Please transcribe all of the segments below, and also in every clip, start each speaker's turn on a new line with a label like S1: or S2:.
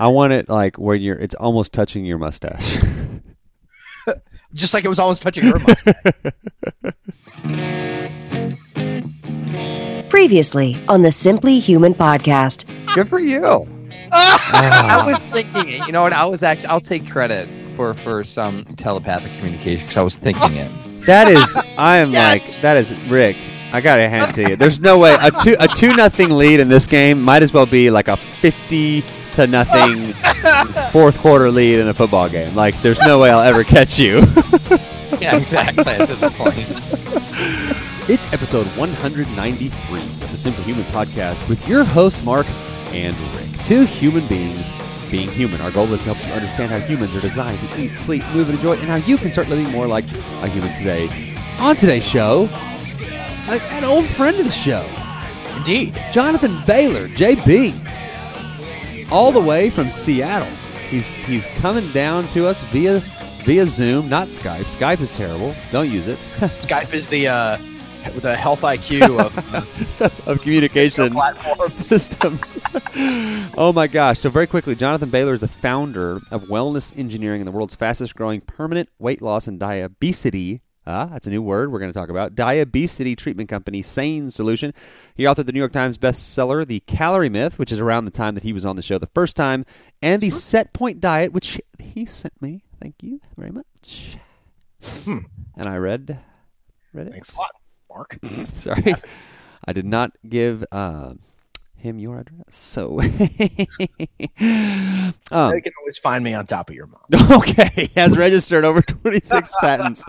S1: I want it like where you're. It's almost touching your mustache.
S2: Just like it was almost touching her mustache.
S3: Previously on the Simply Human podcast.
S4: Good for you. I was thinking it. You know what? I was actually. I'll take credit for for some telepathic communication because I was thinking it.
S1: That is, I am like that is Rick. I gotta hand to you. There's no way a two a two nothing lead in this game might as well be like a fifty to nothing fourth quarter lead in a football game. Like there's no way I'll ever catch you.
S4: Yeah, exactly. At this point.
S1: It's episode 193 of the Simply Human podcast with your hosts Mark and Rick. Two human beings being human. Our goal is to help you understand how humans are designed to eat, sleep, move, and enjoy, and how you can start living more like a human today. On today's show, an old friend of the show,
S2: Indeed.
S1: Jonathan Bailor, JB, all the way from Seattle. He's he's coming down to us via via Zoom, not Skype. Skype is terrible. Don't use it.
S2: Skype is the uh, the health IQ of uh,
S1: of communication systems. oh my gosh. So, very quickly, Jonathan Bailor is the founder of Wellness Engineering and the world's fastest growing permanent weight loss and diabesity. Ah, that's a new word we're going to talk about. Diabesity treatment company, Sane Solution. He authored the New York Times bestseller, The Calorie Myth, which is around the time that he was on the show the first time, and the Set Point Diet, which he sent me. Thank you very much. And I read, read it.
S2: Thanks a lot, Mark.
S1: Sorry, I did not give uh, him your address. So, um,
S2: you can always find me on top of your mom.
S1: okay, He has registered over 26 patents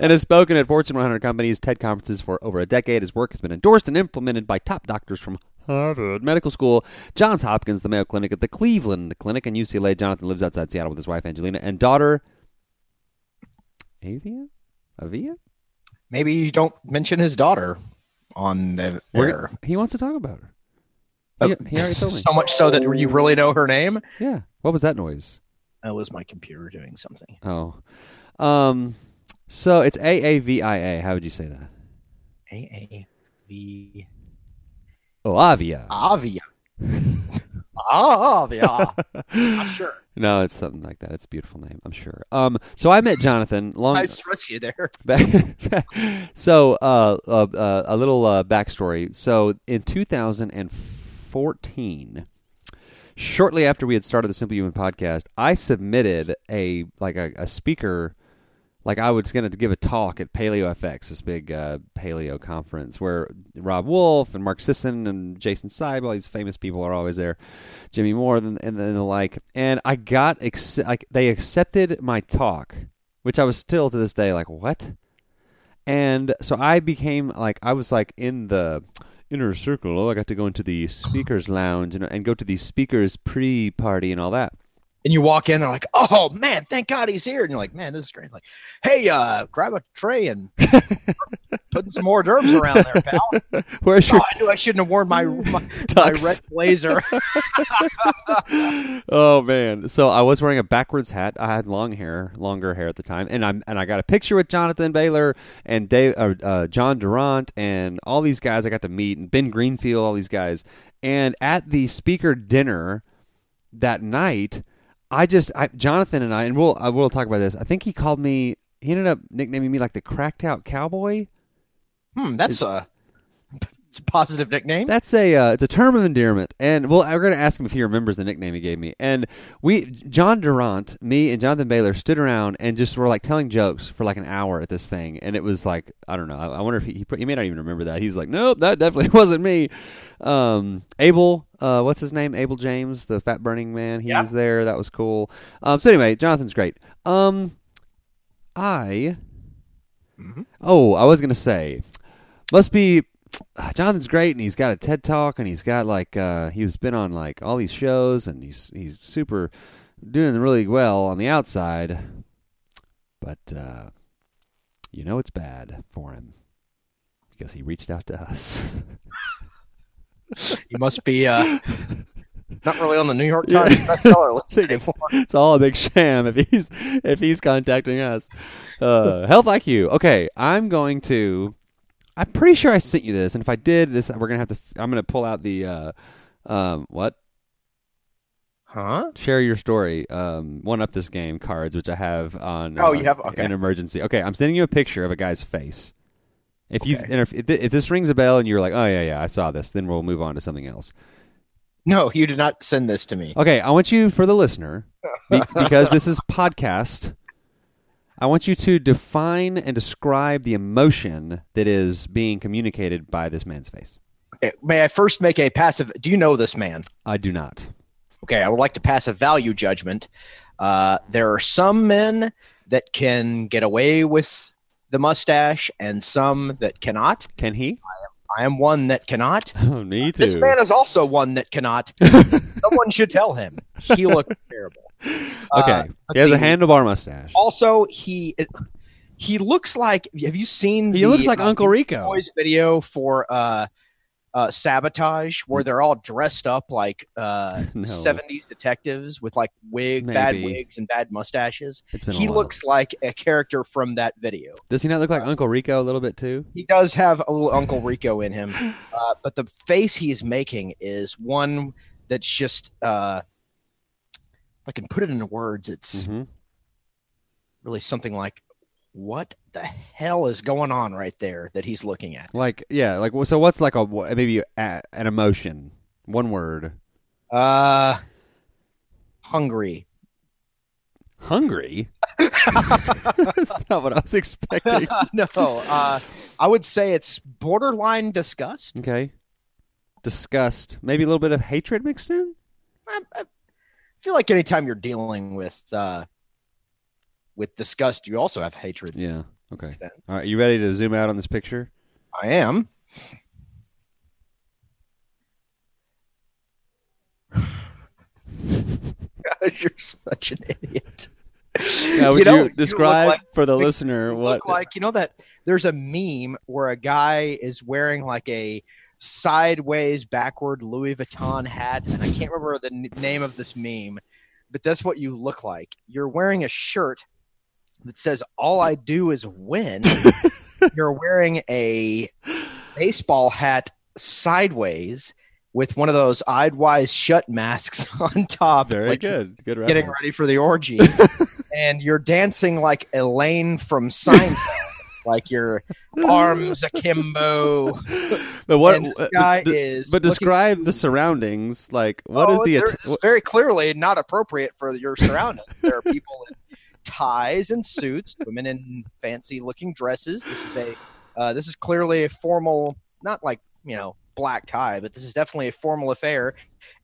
S1: and has spoken at Fortune 100 companies, TED conferences for over a decade. His work has been endorsed and implemented by top doctors from Harvard Medical School, Johns Hopkins, the Mayo Clinic, at the Cleveland Clinic, and UCLA. Jonathan lives outside Seattle with his wife Angelina and daughter Avia. Avia.
S2: Maybe you don't mention his daughter on the air.
S1: He wants to talk about her.
S2: Oh,
S1: He, he already told me.
S2: so much so that you really know her name.
S1: Yeah. What was that noise?
S2: That was my computer doing something.
S1: Oh. Um so it's A A V I A. How would you say that?
S2: A A V
S1: Oh, Avia.
S2: Avia. Avia. Not sure.
S1: No, it's something like that. It's a beautiful name, I'm sure. Um so I met Jonathan long
S2: Nice rescue there.
S1: so uh, uh, uh, a little uh, backstory. So in 2014, shortly after we had started the Simply Human podcast, I submitted a like a, a speaker. Like I was going to give a talk at Paleo FX, this big uh, paleo conference where Robb Wolf and Mark Sisson and Jason Seib, all these famous people are always there, Jimmy Moore and, and, and the like. And I got ex- like they accepted my talk, which I was still to this day like what? And so I became like I was like in the inner circle. Oh, I got to go into the speakers lounge and, and go to the speakers pre party and all that.
S2: And you walk in, they're like, "Oh man, thank God he's here!" And you're like, "Man, this is great." Like, hey, uh, grab a tray and put some more d'oeuvres around there, pal.
S1: Where's
S2: Oh,
S1: your
S2: I knew I shouldn't have worn my my, my red blazer.
S1: oh man! So I was wearing a backwards hat. I had long hair, longer hair at the time, and I'm and I got a picture with Jonathan Bailor and Dave, uh, uh, John Durant, and all these guys I got to meet, and Ben Greenfield, all these guys. And at the speaker dinner that night, I just I, Jonathan and I, and we'll I will talk about this. I think he called me. He ended up nicknaming me like the cracked out cowboy.
S2: hmm, that's a it's a positive nickname.
S1: That's a uh, it's a term of endearment, and well, we're going to ask him if he remembers the nickname he gave me. And we, John Durant, me, and Jonathan Bailor stood around and just were like telling jokes for like an hour at this thing, and it was like I don't know. I, I wonder if he, he he may not even remember that. He's like, nope, that definitely wasn't me. Um, Abel, uh, what's his name? Abel James, the fat burning man. He
S2: Yeah.
S1: was there. That was cool. Um, so anyway, Jonathan's great. Um, I. Oh, I was gonna say, must be Jonathan's great, and he's got a TED talk, and he's got like uh, he's been on like all these shows, and he's he's super doing really well on the outside, but uh, you know it's bad for him because he reached out to us.
S2: You must be uh, not really on the New York Times bestseller list
S1: it's,
S2: anymore.
S1: it's all a big sham if he's if he's contacting us. Uh, Health IQ. Okay, I'm going to. I'm pretty sure I sent you this, and if I did, this we're gonna have to. I'm gonna pull out the. Uh, um, what?
S2: Huh?
S1: Share your story. Um, one up this game cards, which I have on.
S2: Oh,
S1: uh,
S2: you have- okay.
S1: an emergency. Okay, I'm sending you a picture of a guy's face. If you
S2: Okay.
S1: if, if if this rings a bell and you're like, oh yeah yeah, I saw this, then we'll move on to something else.
S2: No, you did not send this to me.
S1: Okay, I want you for the listener be- because this is podcast. I want you to define and describe the emotion that is being communicated by this man's face.
S2: Okay, may I first make a passive? Do you know this man?
S1: I do not.
S2: Okay, I would like to pass a value judgment. Uh, there are some men that can get away with the mustache, and some that cannot.
S1: Can he?
S2: I am one that cannot.
S1: Oh, me too.
S2: This man is also one that cannot. Someone should tell him. He looked terrible.
S1: okay,
S2: Uh,
S1: he has a handlebar mustache.
S2: Also, he he looks like. Have you seen?
S1: He
S2: the,
S1: looks like
S2: uh,
S1: Uncle Rico.
S2: Boys video for uh, uh, sabotage, where they're all dressed up like uh,
S1: No.
S2: 70s detectives with like wig, bad wigs, and bad mustaches.
S1: It's been
S2: He looks like a character from that video.
S1: Does he not look like Uncle Rico a little bit too?
S2: He does have a little Uncle Rico in him, uh, but the face he's making is one that's just. Uh, if I can put it into words, it's
S1: hmm
S2: really something like, "What the hell is going on right there?" That he's looking at.
S1: Like yeah, like so. What's like a maybe an emotion? One word.
S2: Uh, hungry.
S1: Hungry. That's not what I was expecting.
S2: no, uh, I would say it's borderline disgust.
S1: Okay. Disgust. Maybe a little bit of hatred mixed in.
S2: I, I feel like anytime you're dealing with uh, with disgust, you also have hatred.
S1: Yeah. Okay. All right. You ready to zoom out on this picture?
S2: I am. You're such an idiot.
S1: Now, would you,
S2: know, look
S1: describe
S2: like-
S1: for the
S2: you
S1: listener
S2: you
S1: what?
S2: like you know that there's a meme where a guy is wearing like a sideways backward Louis Vuitton hat, and I can't remember the n- name of this meme, but that's what you look like. You're wearing a shirt that says "All I do is win." You're wearing a baseball hat sideways with one of those Eyes Wide Shut masks on top.
S1: Very
S2: like
S1: good. Good.
S2: Getting
S1: reference.
S2: ready for the orgy, and you're dancing like Elaine from Seinfeld, like your arms akimbo.
S1: But what?
S2: guy
S1: d-
S2: is.
S1: but
S2: looking-
S1: describe the surroundings. Like, what is
S2: Oh,
S1: the?
S2: there-
S1: Att-
S2: it's very clearly not appropriate for your surroundings. there are people in ties and suits, women in fancy looking dresses. This is a uh, this is clearly a formal, not like you know black tie, but this is definitely a formal affair.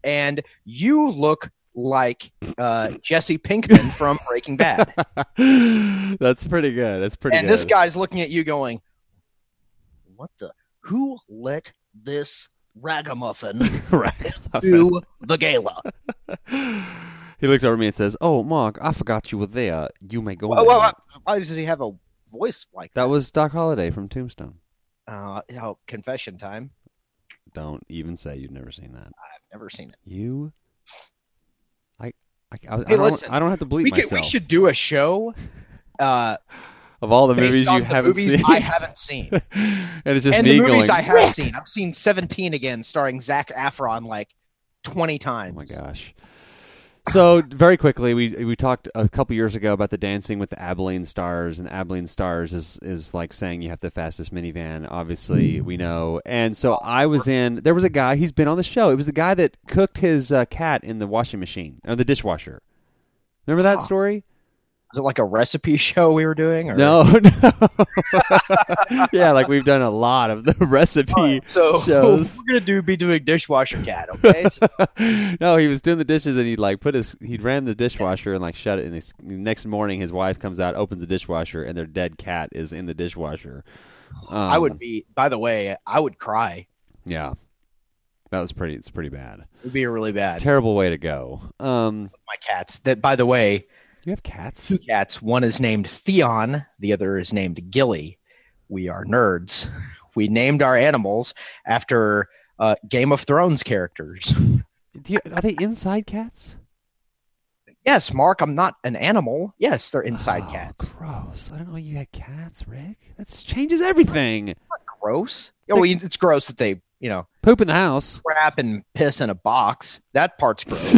S2: And you look like uh, Jesse Pinkman from Breaking Bad,
S1: That's pretty good. That's pretty
S2: and
S1: good.
S2: this guy's looking at you going, "What the? Who let this ragamuffin
S1: Ragamuffin.
S2: do the gala?"
S1: he looks over at me and says, "Oh, Mark, I forgot you were there. You may go."
S2: Well,
S1: now."
S2: well, why does he have a voice like that?
S1: that was Doc Holliday from Tombstone.
S2: Uh, oh, confession time.
S1: Don't even say you've never seen that.
S2: I've never seen it.
S1: You, I, I, I, I
S2: Hey,
S1: don't,
S2: listen,
S1: I don't have to bleep
S2: We, could,
S1: myself.
S2: we should do a show uh,
S1: of all the
S2: based
S1: movies
S2: on
S1: you
S2: the
S1: haven't
S2: movies
S1: seen,
S2: I haven't seen,
S1: and it's just
S2: and
S1: me
S2: the movies
S1: going.
S2: I have seen. I've seen Seventeen again, starring Zac Efron like
S1: 20
S2: times.
S1: Oh my gosh. So very quickly, we we talked a couple years ago about the dancing with the Abilene Stars, and Abilene Stars is is like saying you have the fastest minivan. Obviously, we know. And so I was in. There was a guy. He's been on the show. It was the guy that cooked his uh, cat in the washing machine or the dishwasher. Remember that story?
S2: Was it like a recipe show we were doing? Or?
S1: No, no. yeah, like we've done a lot of the recipe
S2: right, so
S1: shows.
S2: we're gonna do be doing dishwasher cat. Okay. So,
S1: no, he was doing the dishes and he like put his he ran the dishwasher and like shut it. And his, next morning, his wife comes out, opens the dishwasher, and their dead cat is in the dishwasher. Um,
S2: I would be. By the way, I would cry.
S1: yeah. That was pretty. It's pretty bad.
S2: It would be a really bad.
S1: Terrible way to go. Um,
S2: My cats. That, by the way,
S1: you have cats.
S2: two cats. One is named Theon. The other is named Gilly. We are nerds. We named our animals after uh, Game of Thrones characters.
S1: Do you, are they inside cats?
S2: Yes, Mark. I'm not an animal. Yes, they're inside
S1: Oh,
S2: cats.
S1: Gross. I don't know you had cats, Rick. That changes everything.
S2: Not gross. Oh, it's gross that they, you know,
S1: Poop in the house.
S2: crap and piss in a box. That part's gross,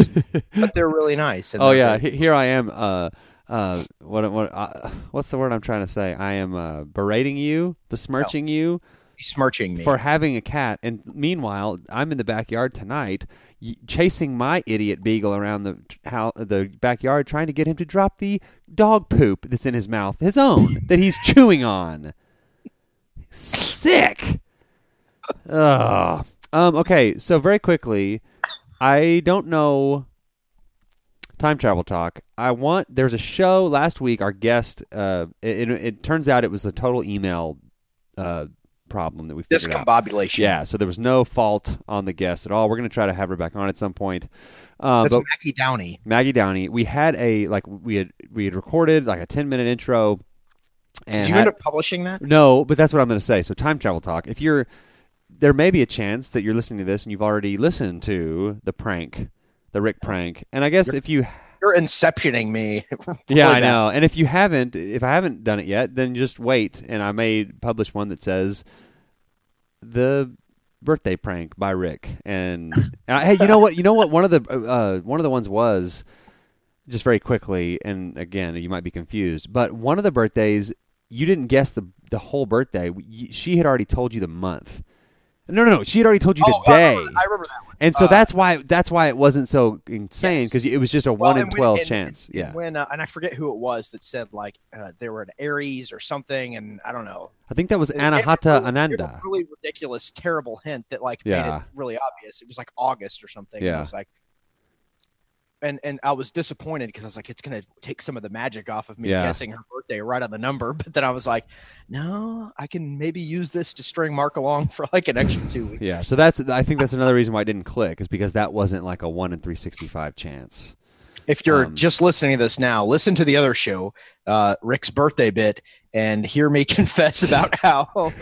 S2: but they're really nice. and
S1: Oh yeah,
S2: really-
S1: here I am. Uh, uh, what what? Uh, what's the word I'm trying to say? I am uh, berating you, besmirching you
S2: besmirching me.
S1: for having a cat, and meanwhile, I'm in the backyard tonight, y- chasing my idiot beagle around the how the backyard, trying to get him to drop the dog poop that's in his mouth, his own that he's chewing on. Sick. Ugh. Um. Okay. So very quickly, I don't know. Time travel talk. I want. There's a show last week. Our guest. Uh. It, it, it turns out it was a total email. Uh. Problem that we figured out.
S2: Discombobulation.
S1: Yeah, so there was no fault on the guest at all. We're going to try to have her back on at some point. Uh,
S2: That's Mackie Downey.
S1: Maggie Downey, we had a like we had we had recorded like a ten minute intro, and
S2: Did you
S1: had-
S2: end up publishing that?
S1: no, but that's what I'm going to say. So time travel talk. If you're there, may be a chance that you're listening to this and you've already listened to the prank, the Rick prank, and I guess if you
S2: You're inceptioning me.
S1: yeah, I know. And if you haven't, if I haven't done it yet, then just wait. And I may publish one that says the birthday prank by Rick. And, and I, hey, you know what? You know what? One of the uh, one of the ones was just very quickly. And again, you might be confused, but one of the birthdays you didn't guess the the whole birthday. She had already told you the month. No, no, no. She had already told you
S2: Oh,
S1: the
S2: I
S1: day.
S2: remember, I remember that one.
S1: and so
S2: Uh,
S1: that's why that's why it wasn't so insane
S2: Yes.
S1: because it was just a
S2: Well,
S1: one in
S2: and when-
S1: twelve
S2: and-
S1: chance.
S2: and
S1: yeah,
S2: When uh, and I forget who it was that said like uh, they were an Aries or something, and I don't know.
S1: I think that was Anahata
S2: really-
S1: Ananda.
S2: really ridiculous, terrible hint that like made it really obvious. It was like August or something.
S1: Yeah.
S2: it was like, and and I was disappointed because I was like, it's gonna take some of the magic off of me
S1: Yeah.
S2: guessing her birthday right on the number. But then I was like, no, I can maybe use this to string Mark along for like an extra two weeks.
S1: Yeah, so that's I think that's another reason why it didn't click is because that wasn't like a one in three sixty five chance.
S2: If you're
S1: Um,
S2: just listening to this now, listen to the other show, uh, Rick's birthday bit, and hear me confess about how.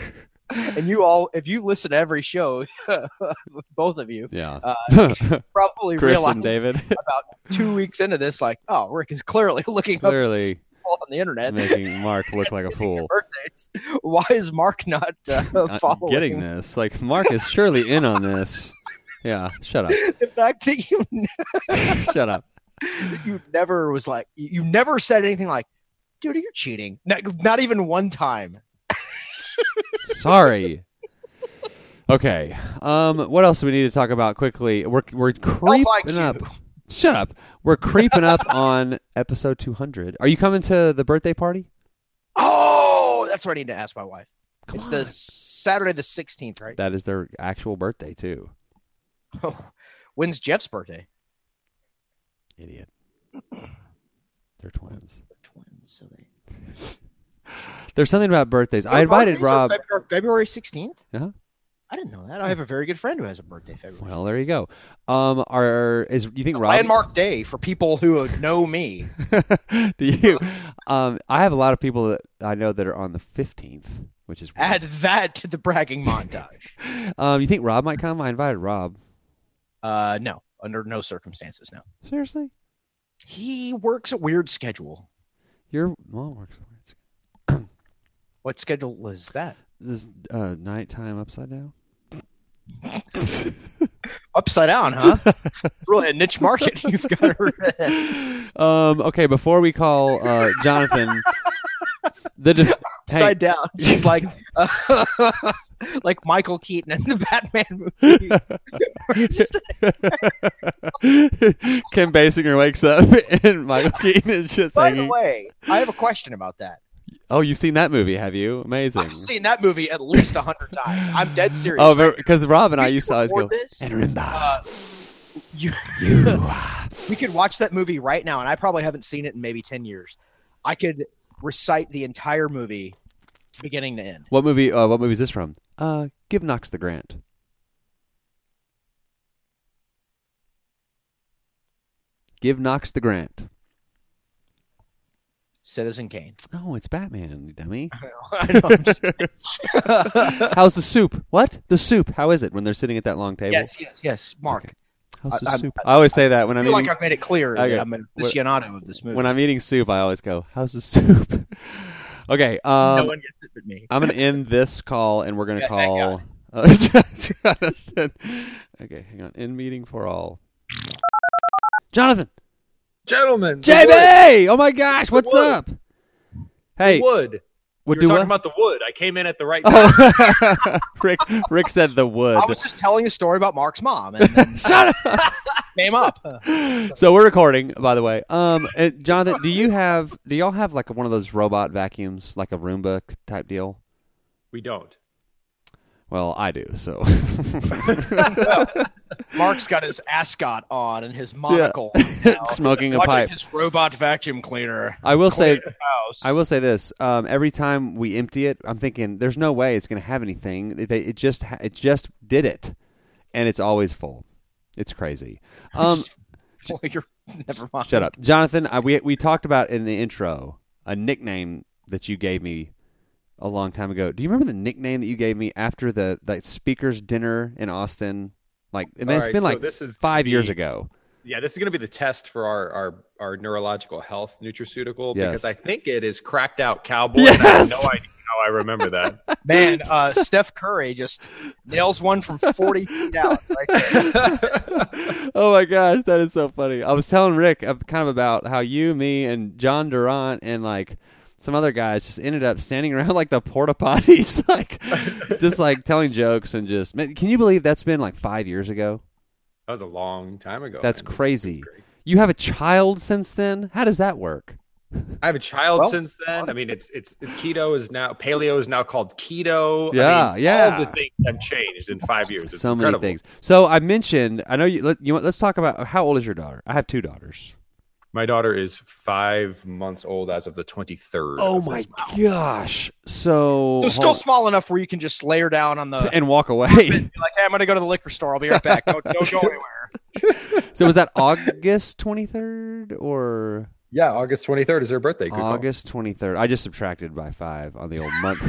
S2: And you all, if you listen to every show, both of you
S1: Yeah,
S2: Uh, probably
S1: Chris
S2: realize
S1: and David
S2: about two weeks into this, like, oh, Rick is clearly looking
S1: clearly
S2: on the internet.
S1: making Mark look like a fool.
S2: Birthdays. Why is Mark not uh,
S1: Not
S2: following?
S1: getting this, like Mark is surely in on this. Yeah, shut up,
S2: The fact that you
S1: shut up.
S2: you never was like you you never said anything like, dude, you're cheating. Not, not even one time.
S1: Sorry. Okay. Um. What else do we need to talk about quickly? We're we're creeping up. Shut up. We're creeping up on episode two hundred. Are you coming to the birthday party?
S2: Oh, that's what I need to ask my wife.
S1: Come
S2: it's
S1: on.
S2: the Saturday the sixteenth, right?
S1: That is their actual birthday too.
S2: When's Jeff's birthday?
S1: Idiot. They're twins.
S2: They're Twins. So they.
S1: There's something about birthdays. I invited Rob.
S2: February- February sixteenth.
S1: Uh-huh.
S2: I didn't know that. I have a very good friend who has a birthday February.
S1: Well, there you go. Um, are is you think
S2: A
S1: Rob?
S2: landmark day for people who know me.
S1: do you? Um, I have a lot of people that I know that are on the fifteenth, which is weird.
S2: Add that to the bragging montage.
S1: Um, you think Rob might come? I invited Rob.
S2: Uh, no, under no circumstances. No,
S1: Seriously,
S2: he works a weird schedule.
S1: you're well. it Works.
S2: What schedule was that?
S1: This uh, nighttime upside down.
S2: Upside down, huh? really a niche market. You've got to
S1: Um, okay, before we call uh, Jonathan, the def- hey,
S2: upside down, just like like Michael Keaton in the Batman movie. Just-
S1: Kim Basinger wakes up and Michael Keaton is just
S2: by the way, I have a question about that.
S1: Oh, you've seen that movie, have you? Amazing.
S2: I've seen that movie at least a hundred times. I'm dead serious.
S1: Oh, because Rob and I used to always go.
S2: this, uh, you,
S1: you.
S2: we could watch that movie right now, and I probably haven't seen it in maybe ten years. I could recite the entire movie, beginning to end.
S1: What movie? Uh, what movie is this from? Uh, give Knox the grant. Give Knox the grant.
S2: Citizen Kane.
S1: No, it's Batman, you dummy.
S2: I know. I'm just-
S1: How's the soup? What? The soup. How is it when they're sitting at that long table?
S2: yes, yes, yes. Mark,
S1: Okay. How's the
S2: I-
S1: soup? I always say that when
S2: I
S1: I'm
S2: feel
S1: eating,
S2: like I've made it clear
S1: Okay.
S2: that I'm an aficionado of this movie.
S1: when I'm eating soup. I always go, "How's the soup?" okay. Um,
S2: no one gets it but me.
S1: I'm going to end this call, and we're going to call Uh, Jonathan. Okay, hang on. In meeting for all. Jonathan.
S5: Gentlemen, the
S1: JB! Oh my gosh, what's
S5: wood.
S1: up? Hey,
S5: wood.
S1: would
S5: you were talking
S1: what?
S5: about the wood. I came in at the right time.
S1: Oh, Rick, Rick said the wood.
S2: I was just telling a story about Mark's mom, and then
S1: Shut up.
S2: came up.
S1: So we're recording, by the way. Um, and Jonathan, do you have? Do y'all have like one of those robot vacuums, like a Roomba type deal?
S5: we don't.
S1: Well, I do. So
S2: Mark's got his ascot on and his monocle, now,
S1: smoking a pipe.
S2: his robot vacuum cleaner.
S1: I will say,
S2: clean the house.
S1: I will say this: um, every time we empty it, I'm thinking, "There's no way it's going to have anything." It, it just, it just did it, and it's always full. It's crazy. Um,
S2: Well, you're never mind.
S1: shut up, Jonathan. I, we we talked about in the intro a nickname that you gave me a long time ago. Do you remember the nickname that you gave me after the that speakers dinner in Austin? Like, I mean,
S5: All
S1: it's
S5: right,
S1: been
S5: so
S1: like
S5: this is
S1: five
S5: gonna
S1: years ago.
S5: Yeah, this is going to be the test for our our, our neurological health nutraceutical
S1: Yes.
S5: because I think it is cracked out cowboy.
S1: Yes!
S5: And I have no idea how I remember that.
S2: Man, uh, Steph Curry just nails one from 40 feet out. Right
S1: oh my gosh, that is so funny. I was telling Rick uh, kind of about how you, me, and John Durant and like some other guys just ended up standing around like the porta potties, like just like telling jokes and just. Man, can you believe that's been like five years ago?
S5: That was a long time ago.
S1: That's
S5: man.
S1: Crazy. You have a child since then. How does that work?
S5: I have a child
S2: Well-
S5: since then. I mean, it's it's keto is now paleo is now called keto. I
S1: Yeah,
S5: mean,
S1: yeah.
S5: All the things have changed in five years. It's
S1: so
S5: incredible.
S1: many things. So I mentioned. I know you. Let, you. want- Let's talk about how old is your daughter? I have two daughters.
S5: My daughter is five months old as of the twenty third.
S1: Oh my gosh! So,
S2: So still
S1: hold-
S2: small enough where you can just lay her down on the.
S1: and walk away.
S2: Be like, hey, I'm going to go to the liquor store. I'll be right back. Don't, don't go anywhere.
S1: so was that August twenty third or
S5: Yeah, August twenty third is her birthday. Good call.
S1: August twenty third? I just subtracted by five on the old month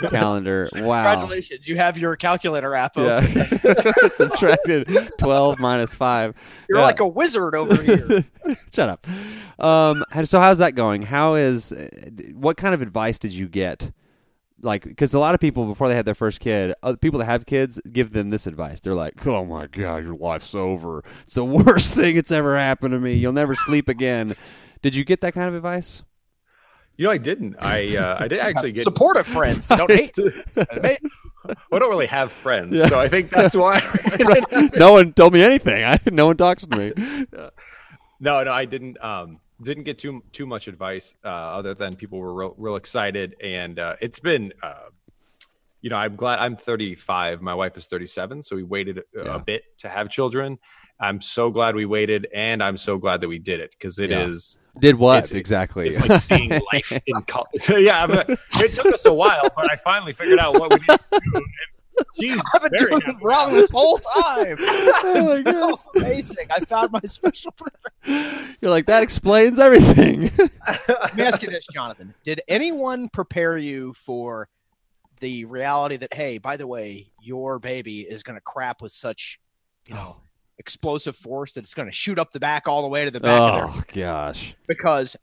S1: calendar. Wow.
S2: Congratulations. You have your calculator app
S1: Yeah. subtracted twelve minus five.
S2: You're
S1: Yeah.
S2: like a wizard over here.
S1: Shut up. Um, so how's that going? How is what kind of advice did you get? Like, because a lot of people before they had their first kid, uh, people that have kids give them this advice. They're like, "Oh my god, your life's over. It's the worst thing that's ever happened to me. You'll never sleep again." Did you get that kind of advice?
S5: You know, I didn't. I uh, I did actually get.
S2: Supportive friends that don't hate.
S5: I don't really have friends, so I think that's why.
S1: no one told me anything. I, no one talks to me.
S5: no, no, I didn't. Um, didn't get too too much advice uh, other than people were real, real excited, and uh, it's been. Uh, you know, I'm glad I'm 35. My wife is 37, so we waited a,
S1: Yeah.
S5: a bit to have children. I'm so glad we waited, and I'm so glad that we did it because it is.
S1: Yeah. Did what
S5: It's-
S1: exactly?
S5: It's like seeing life in color. yeah, I'm, it took us a while, but I finally figured out what we need to do. And she's
S2: I've been
S5: very
S2: doing it wrong this whole time.
S1: oh my gosh.
S2: Amazing. I found my special purpose.
S1: You're like that explains everything.
S2: Let me ask you this, Jonathan. Did anyone prepare you for the reality that, hey, by the way, your baby is going to crap with such, you know, explosive force that it's going to shoot up the back all the way to the back of their
S1: oh gosh.
S2: because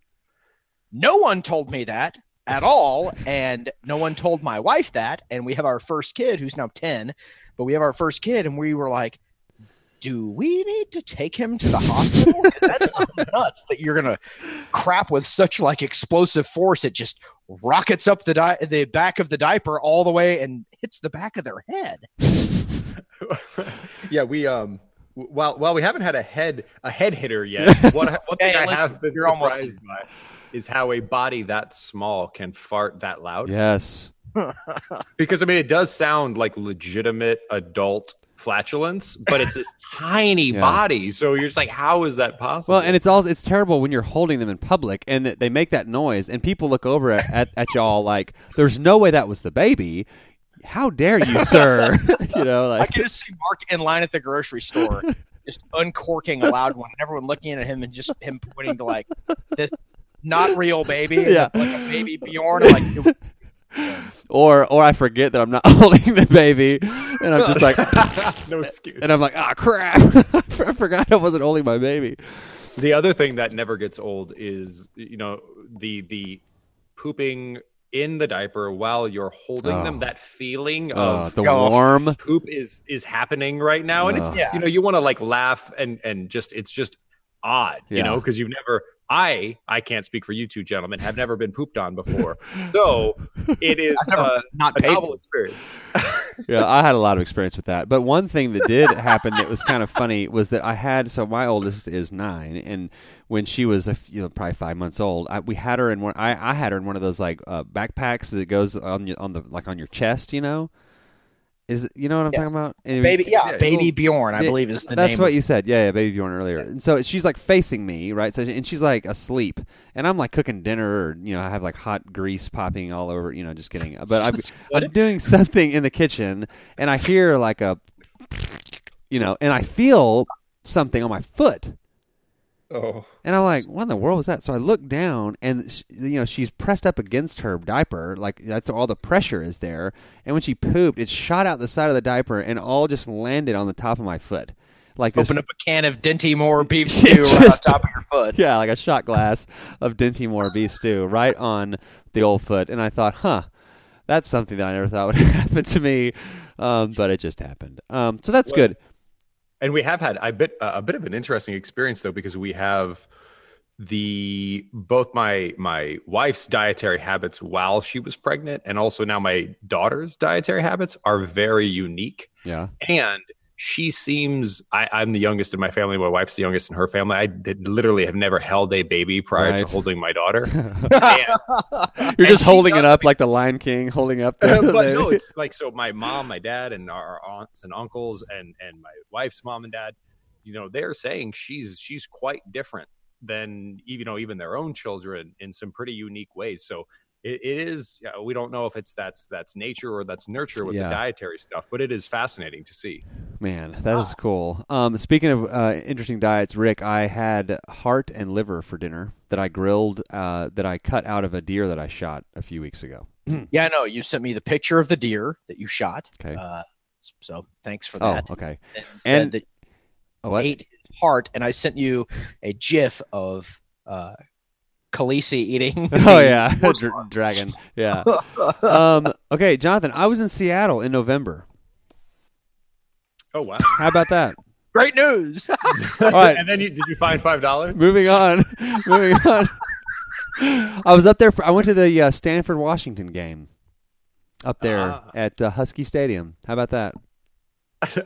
S2: no one told me that at all and no one told my wife that and we have our first kid who's now 10 but we have our first kid and we were like do we need to take him to the hospital That's nuts that you're gonna crap with such like explosive force it just rockets up the di- the back of the diaper all the way and hits the back of their head
S5: yeah, we um. While while we haven't had a head a head hitter yet, one, one thing I have been
S2: you're almost
S5: surprised by is how a body that small can fart that loud.
S1: Yes.
S5: Because I mean, it does sound like legitimate adult flatulence, but it's this tiny
S1: Yeah.
S5: body. So you're just like, how is that possible?
S1: Well, and it's all it's terrible when you're holding them in public and they make that noise and people look over at, at, at y'all like, "There's no way that was the baby." How dare you, sir? you know, like i
S2: can just see mark in line at the grocery store just uncorking a loud one and everyone looking at him and just him pointing to like the not real baby
S1: Yeah.
S2: like a baby bjorn like
S1: or or I forget that I'm not holding the baby and I'm just like
S5: no excuse.
S1: and I'm like, "Ah, crap. I forgot I wasn't holding my baby."
S5: The other thing that never gets old is you know the the pooping in the diaper while you're holding
S1: Oh.
S5: them. That feeling
S1: Uh,
S5: of
S1: the
S2: Oh.
S1: warm.
S5: poop is is happening right now, and it's
S2: Yeah.
S5: you know you want to like laugh and and just it's just odd, you know, because you've never. I I can't speak for you two gentlemen. Have never been pooped on before, so it is uh,
S2: not
S5: a
S2: paid
S5: novel experience.
S1: yeah, I had a lot of experience with that. But one thing that did happen that was kind of funny was that I had so my oldest is nine, and when she was a f- you know probably five months old, I, we had her in one. I, I had her in one of those like uh, backpacks that goes on your, on the like on your chest. You know, is it, you know what I'm
S2: Yes.
S1: talking about?
S2: Baby, yeah,
S5: Yeah,
S2: Baby Bjorn, I believe is the
S1: That's
S2: name.
S1: That's what
S2: of-
S1: you said. Yeah, yeah, baby Bjorn earlier. And so she's like facing me, right? So and she's like asleep, and I'm like cooking dinner, or you know, I have like hot grease popping all over. You know, just kidding. But I'm, I'm doing something in the kitchen, and I hear like a, you know, and I feel something on my foot.
S5: Oh,
S1: And I'm like, what in the world was that? So I look down, and sh you know she's pressed up against her diaper, like that's all the pressure is there. And when she pooped, it shot out the side of the diaper, and all just landed on the top of my foot, like this.
S2: Open up a can of Dinty Moore beef
S1: It's
S2: stew right
S1: just-
S2: on top of your foot.
S1: Yeah, like a shot glass of Dinty Moore beef stew right on the old foot, and I thought, huh, that's something that I never thought would happen to me, um, but it just happened. Um, so that's
S5: Well,
S1: good.
S5: And we have had a bit a bit of an interesting experience though because we have the both my my wife's dietary habits while she was pregnant and also now my daughter's dietary habits are very unique.
S1: Yeah,
S5: and she seems I, i'm the youngest in my family my wife's the youngest in her family i did, literally have never held a baby prior
S1: Right.
S5: to holding my daughter
S1: you're just holding it up like the Lion King, holding up. The
S5: but no, it's like so. My mom, my dad, and our aunts and uncles, and and my wife's mom and dad, you know, they're saying she's she's quite different than you know even their own children in some pretty unique ways. So it, it is. You know, we don't know if it's that's that's nature or that's nurture with
S1: Yeah.
S5: the dietary stuff, but it is fascinating to see.
S1: Man, that is cool. Um, speaking of uh, interesting diets, Rick, I had heart and liver for dinner that I grilled, uh, that I cut out of a deer that I shot a few weeks ago.
S2: Yeah, I know. You sent me the picture of the deer that you shot.
S1: Okay.
S2: Uh, so thanks for that
S1: Oh,
S2: that.
S1: okay.
S2: And,
S1: And-
S2: said that
S1: Oh, what?
S2: ate his heart, and I sent you a GIF of uh, Khaleesi eating.
S1: Oh yeah, Dr- dragon. Yeah. um, okay, Jonathan, I was in Seattle in November.
S5: Oh wow!
S1: How about that?
S2: Great news.
S1: All right,
S5: and then you, did you find five dollars?
S1: moving on. moving on. I was up there. For, I went to the uh, Stanford Washington game up there
S5: Ah.
S1: at uh, Husky Stadium. How about that?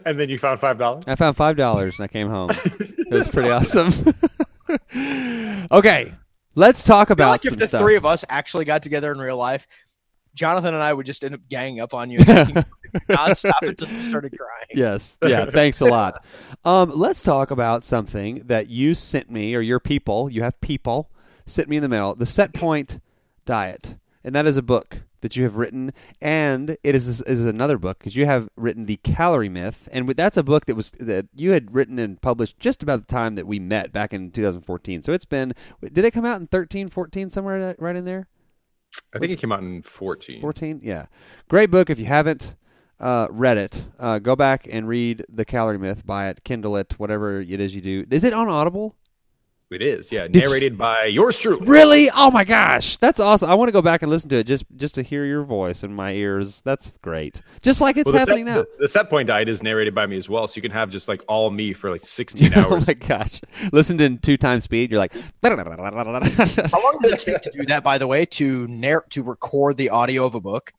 S5: and then you found five dollars.
S1: I found five dollars and I came home. it was pretty awesome. okay, let's talk about
S2: like if the
S1: stuff.
S2: three of us actually got together in real life, Jonathan and I would just end up ganging up on you nonstop until you started crying.
S1: Yes. Yeah. Thanks a lot. Um, let's talk about something that you sent me, or your people. You have people sent me in the mail. The Set Point Diet, and that is a book that you have written, and it is is another book because you have written the Calorie Myth, and that's a book that was that you had written and published just about the time that we met back in 2014. So it's been. Did it come out in 13, 14, somewhere right in there?
S5: I think it came out in fourteen.
S1: 14 yeah great book if you haven't uh, read it uh, go back and read the calorie myth buy it kindle it whatever it is you do is it on audible
S5: It is, yeah,
S1: Did you-
S5: narrated by yours truly.
S1: really oh my gosh that's awesome i want to go back and listen to it just just to hear your voice in my ears that's great just like it's
S5: Well,
S1: happening
S5: set,
S1: now
S5: The, the set point diet is narrated by me as well, so you can have just like all me for like 16 hours.
S1: oh
S5: hours.
S1: my gosh listened in two times speed you're like
S2: How long did it take to do that, by the way, to narr- to record the audio of a book?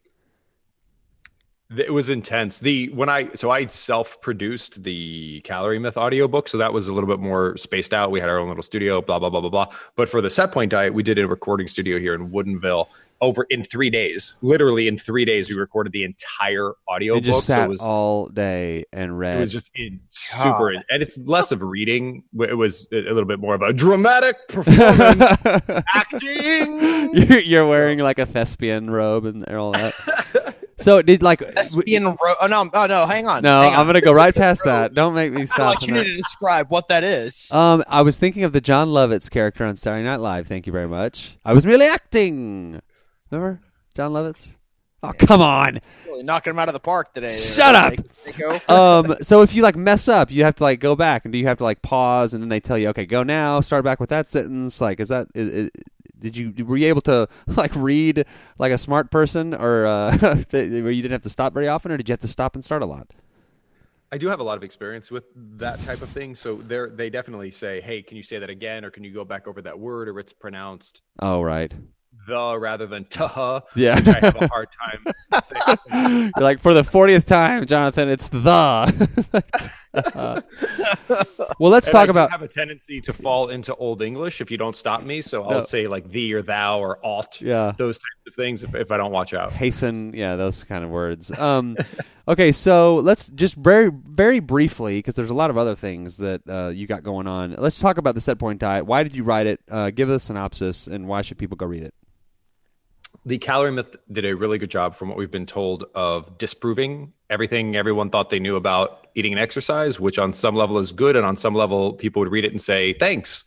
S5: It was intense. The when I so I self-produced the Calorie Myth audiobook, so that was a little bit more spaced out. We had our own little studio, blah blah blah blah blah. But for the set point diet, we did a recording studio here in Woodinville over in three days. Literally in three days, we recorded the entire audio
S1: you
S5: book.
S1: just
S5: so
S1: sat
S5: it was
S1: all day and read
S5: it was just in, super, and it's less of reading. It was a little bit more of a dramatic performance, acting.
S1: you're, you're wearing like a thespian robe and all that so it did like
S2: ro- oh no, oh no, hang on.
S1: No,
S2: hang on.
S1: I'm gonna go right past that. Don't make me
S2: I feel
S1: stop.
S2: you need to describe what that is.
S1: Um, I was thinking of the Jon Lovitz character on Saturday Night Live. Thank you very much. I was merely acting. Remember Jon Lovitz? Oh, come on.
S2: really knocking him out of the park today.
S1: Shut up! Um, so if you like mess up, you have to like go back, and do you have to like pause, and then they tell you, okay, go now, start back with that sentence. Like, is that is, did you were you able to like read like a smart person, or uh, where you didn't have to stop very often, or did you have to stop and start a lot?
S5: I do have a lot of experience with that type of thing. So they they definitely say, "Hey, can you say that again, or can you go back over that word, or it's pronounced
S1: Oh, right.
S5: The rather than tuh."
S1: Yeah.
S5: I have a hard time saying.
S1: You're like for the fortieth time, Jonathan. It's the. well, let's
S5: And
S1: talk
S5: do
S1: about.
S5: have a tendency to fall into old English if you don't stop me. So I'll
S1: No.
S5: say like thee or thou or ought.
S1: Yeah.
S5: Those types of things if, if I don't watch out.
S1: hasten yeah those kind of words um okay so let's just very very briefly because there's a lot of other things that uh, you got going on let's talk about the set point diet why did you write it uh, give us a synopsis and why should people go read it
S5: The calorie myth did a really good job from what we've been told of disproving everything everyone thought they knew about eating and exercise, which on some level is good. And on some level, people would read it and say, thanks.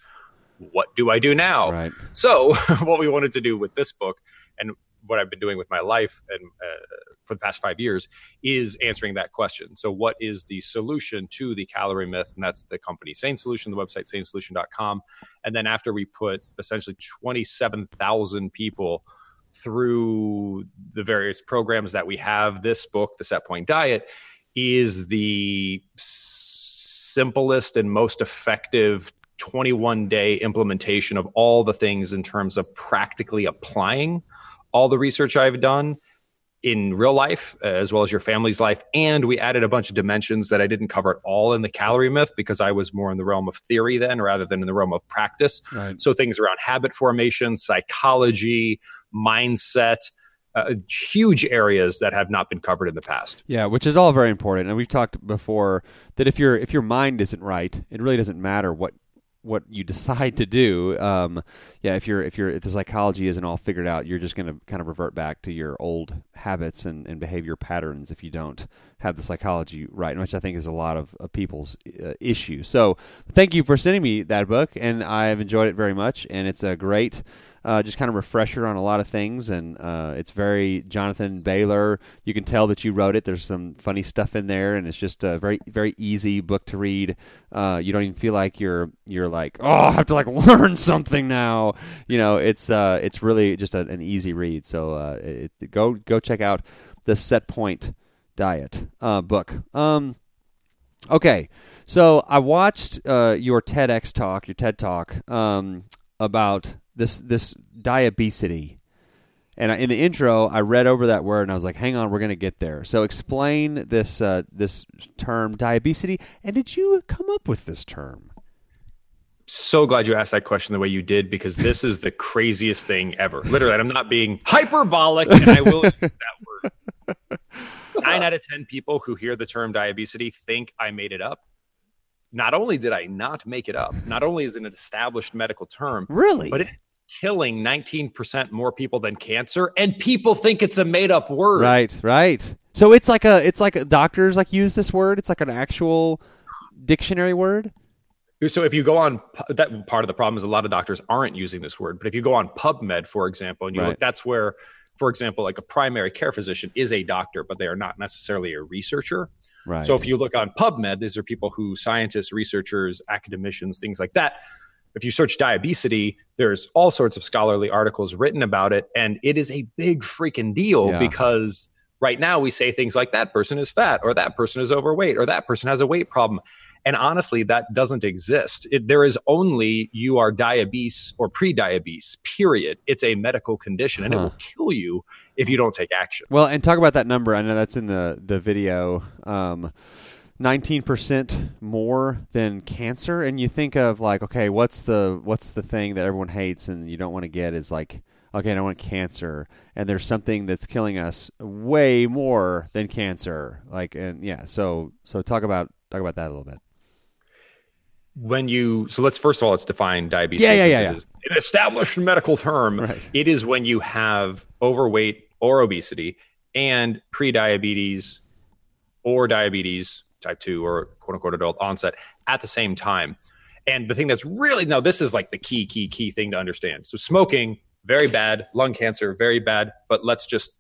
S5: What do I do now?
S1: Right.
S5: So, what we wanted to do with this book and what I've been doing with my life and uh, for the past five years is answering that question. So, what is the solution to the calorie myth? And that's the company Sane Solution, the website sanesolution.com. And then after we put essentially 27,000 people through the various programs that we have, this book, The Set Point Diet, is the simplest and most effective 21 day implementation of all the things in terms of practically applying all the research I've done in real life uh, as well as your family's life. And we added a bunch of dimensions that I didn't cover at all in the calorie myth because I was more in the realm of theory then rather than in the realm of practice.
S1: Right.
S5: So things around habit formation, psychology, mindset, uh, huge areas that have not been covered in the past.
S1: yeah which is all very important and we've talked before that if your if your mind isn't right it really doesn't matter what what you decide to do um, yeah if you're if you're if the psychology isn't all figured out you're just going to kind of revert back to your old habits and, and behavior patterns if you don't have the psychology right which i think is a lot of, of people's uh, issue so thank you for sending me that book and i've enjoyed it very much and it's a great uh, just kind of refresher on a lot of things, and uh, it's very Jonathan Bailor. You can tell that you wrote it. There's some funny stuff in there, and it's just a very very easy book to read. Uh, you don't even feel like you're you're like oh I have to like learn something now. You know, it's uh, it's really just a, an easy read. So uh, it, go go check out the Set Point Diet uh, book. Um, Okay, so I watched uh, your TEDx talk, your TED talk um, about this this diabesity, and I, in the intro, I read over that word and I was like, "Hang on, we're going to get there." So explain this uh, this term diabesity, and did you come up with this term?
S5: so glad you asked that question the way you did because this is the craziest thing ever. Literally, and I'm not being hyperbolic, and I will use that word. Nine out of 10 people who hear the term diabesity think I made it up. Not only did I not make it up, not only is it an established medical term,
S1: Really?
S5: but it's killing 19% more people than cancer, and people think it's a made up word.
S1: right, right. So it's like a it's like doctors like use this word. It's like an actual dictionary word.
S5: So if you go on that part of the problem is a lot of doctors aren't using this word, but if you go on PubMed, for example, and you
S1: Right.
S5: look, that's where, for example, like a primary care physician is a doctor, but they are not necessarily a researcher.
S1: Right.
S5: So if you look on PubMed, these are people who scientists, researchers, academicians, things like that. If you search diabesity, there's all sorts of scholarly articles written about it, and it is a big freaking deal
S1: Yeah.
S5: because right now we say things like that person is fat, or that person is overweight, or that person has a weight problem. And honestly, that doesn't exist. It, there is only you are diabetes or pre-diabetes. Period. It's a medical condition, and it will kill you if you don't take action.
S1: Well, and talk about that number. I know that's in the the video. Um, 19% more than cancer and you think of like okay what's the what's the thing that everyone hates and you don't want to get is like okay I don't want cancer and there's something that's killing us way more than cancer like and yeah so so talk about talk about that a little bit
S5: when you so let's first of all let's define diabesity
S1: Yeah, yeah, yeah, yeah.
S5: an established medical term.
S1: Right.
S5: it is when you have overweight or obesity and pre-diabetes or diabetes type 2 or quote unquote adult onset at the same time. And the thing that's really now this is like the key key key thing to understand. So smoking very bad. Lung cancer very bad. But let's just